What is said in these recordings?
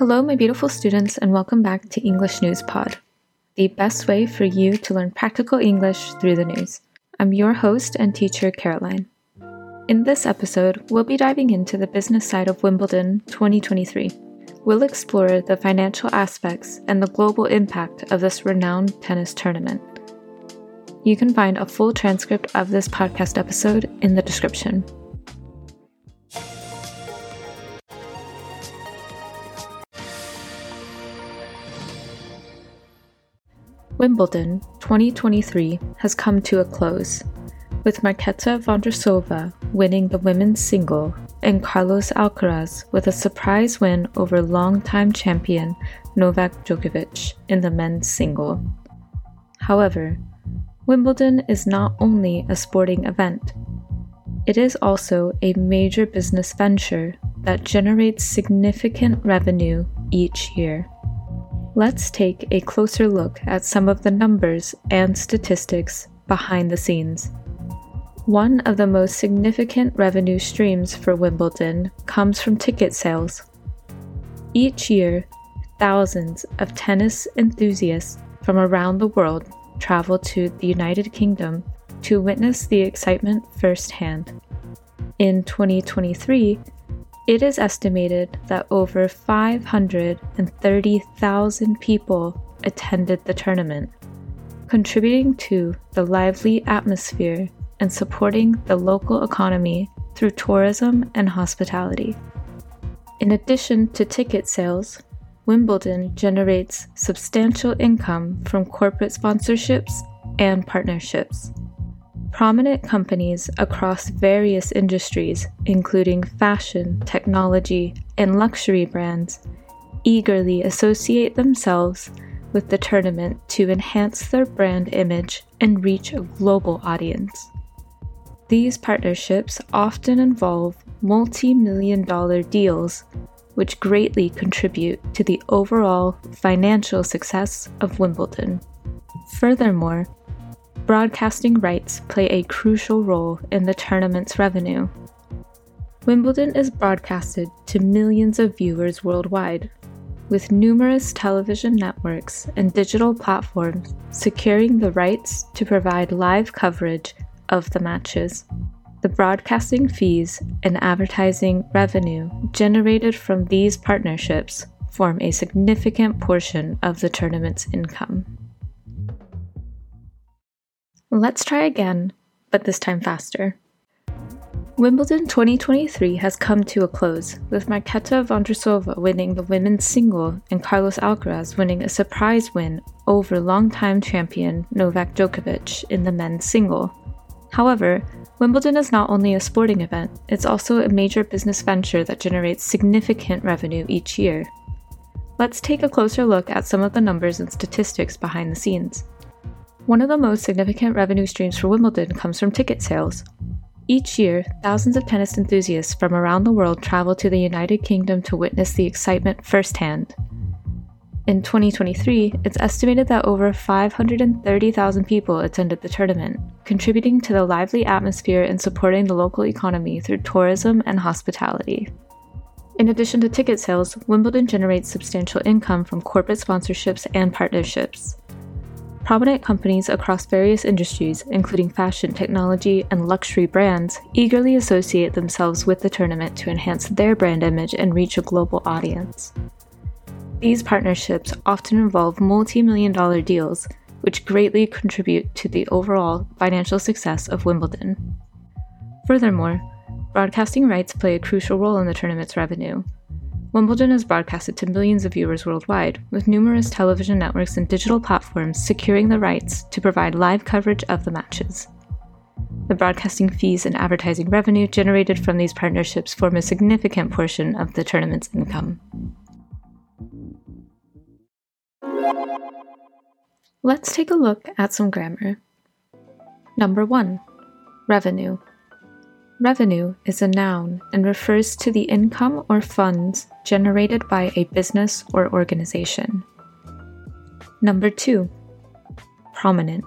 Hello, my beautiful students, and welcome back to English News Pod, the best way for you to learn practical English through the news. I'm your host and teacher, Caroline. In this episode, we'll be diving into the business side of Wimbledon 2023. We'll explore the financial aspects and the global impact of this renowned tennis tournament. You can find a full transcript of this podcast episode in the description. Wimbledon 2023 has come to a close, with Marketa Vondrousova winning the women's single and Carlos Alcaraz with a surprise win over longtime champion Novak Djokovic in the men's single. However, Wimbledon is not only a sporting event, it is also a major business venture that generates significant revenue each year. Let's take a closer look at some of the numbers and statistics behind the scenes. One of the most significant revenue streams for Wimbledon comes from ticket sales. Each year, thousands of tennis enthusiasts from around the world travel to the United Kingdom to witness the excitement firsthand. In 2023, it is estimated that over 530,000 people attended the tournament, contributing to the lively atmosphere and supporting the local economy through tourism and hospitality. In addition to ticket sales, Wimbledon generates substantial income from corporate sponsorships and partnerships. Prominent companies across various industries, including fashion, technology, and luxury brands, eagerly associate themselves with the tournament to enhance their brand image and reach a global audience. These partnerships often involve multi million dollar deals, which greatly contribute to the overall financial success of Wimbledon. Furthermore, broadcasting rights play a crucial role in the tournament's revenue. Wimbledon is broadcasted to millions of viewers worldwide, with numerous television networks and digital platforms securing the rights to provide live coverage of the matches. The broadcasting fees and advertising revenue generated from these partnerships form a significant portion of the tournament's income. Let's try again, but this time faster. Wimbledon 2023 has come to a close, with Marketa Vondrousova winning the women's single and Carlos Alcaraz winning a surprise win over longtime champion Novak Djokovic in the men's single. However, Wimbledon is not only a sporting event, it's also a major business venture that generates significant revenue each year. Let's take a closer look at some of the numbers and statistics behind the scenes. One of the most significant revenue streams for Wimbledon comes from ticket sales. Each year, thousands of tennis enthusiasts from around the world travel to the United Kingdom to witness the excitement firsthand. In 2023, it's estimated that over 530,000 people attended the tournament, contributing to the lively atmosphere and supporting the local economy through tourism and hospitality. In addition to ticket sales, Wimbledon generates substantial income from corporate sponsorships and partnerships. Prominent companies across various industries, including fashion, technology, and luxury brands, eagerly associate themselves with the tournament to enhance their brand image and reach a global audience. These partnerships often involve multi million dollar deals, which greatly contribute to the overall financial success of Wimbledon. Furthermore, broadcasting rights play a crucial role in the tournament's revenue. Wimbledon is broadcasted to millions of viewers worldwide, with numerous television networks and digital platforms securing the rights to provide live coverage of the matches. The broadcasting fees and advertising revenue generated from these partnerships form a significant portion of the tournament's income. Let's take a look at some grammar. Number 1 Revenue. Revenue is a noun and refers to the income or funds generated by a business or organization. Number two, prominent.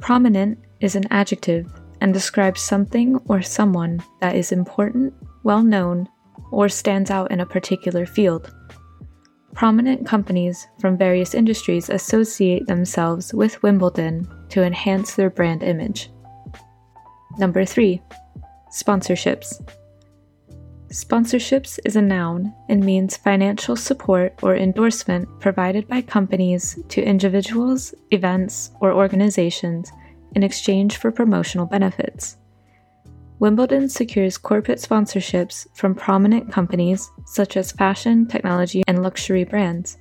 Prominent is an adjective and describes something or someone that is important, well known, or stands out in a particular field. Prominent companies from various industries associate themselves with Wimbledon to enhance their brand image. Number 3. Sponsorships. Sponsorships is a noun and means financial support or endorsement provided by companies to individuals, events, or organizations in exchange for promotional benefits. Wimbledon secures corporate sponsorships from prominent companies such as fashion, technology, and luxury brands.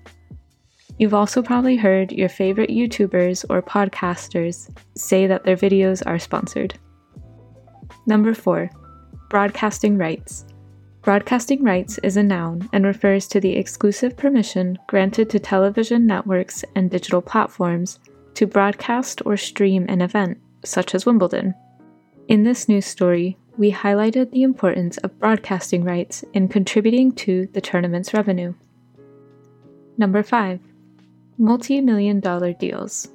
You've also probably heard your favorite YouTubers or podcasters say that their videos are sponsored. Number 4. Broadcasting rights. Broadcasting rights is a noun and refers to the exclusive permission granted to television networks and digital platforms to broadcast or stream an event, such as Wimbledon. In this news story, we highlighted the importance of broadcasting rights in contributing to the tournament's revenue. Number 5. Multi million dollar deals.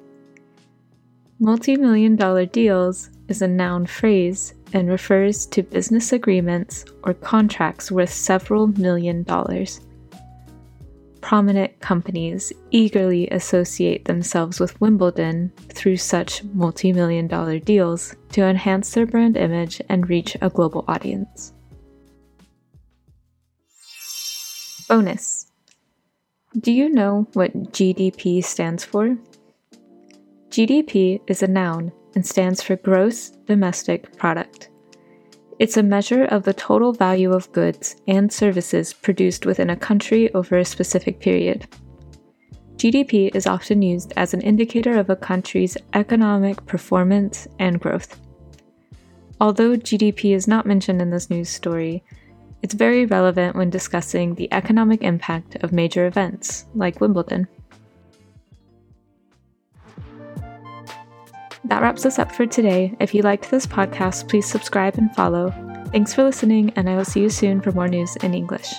Multi million dollar deals is a noun phrase and refers to business agreements or contracts worth several million dollars prominent companies eagerly associate themselves with Wimbledon through such multi million dollar deals to enhance their brand image and reach a global audience. Bonus Do you know what GDP stands for? GDP is a noun and stands for Gross Domestic Product. It's a measure of the total value of goods and services produced within a country over a specific period. GDP is often used as an indicator of a country's economic performance and growth. Although GDP is not mentioned in this news story, it's very relevant when discussing the economic impact of major events like Wimbledon. That wraps us up for today. If you liked this podcast, please subscribe and follow. Thanks for listening, and I will see you soon for more news in English.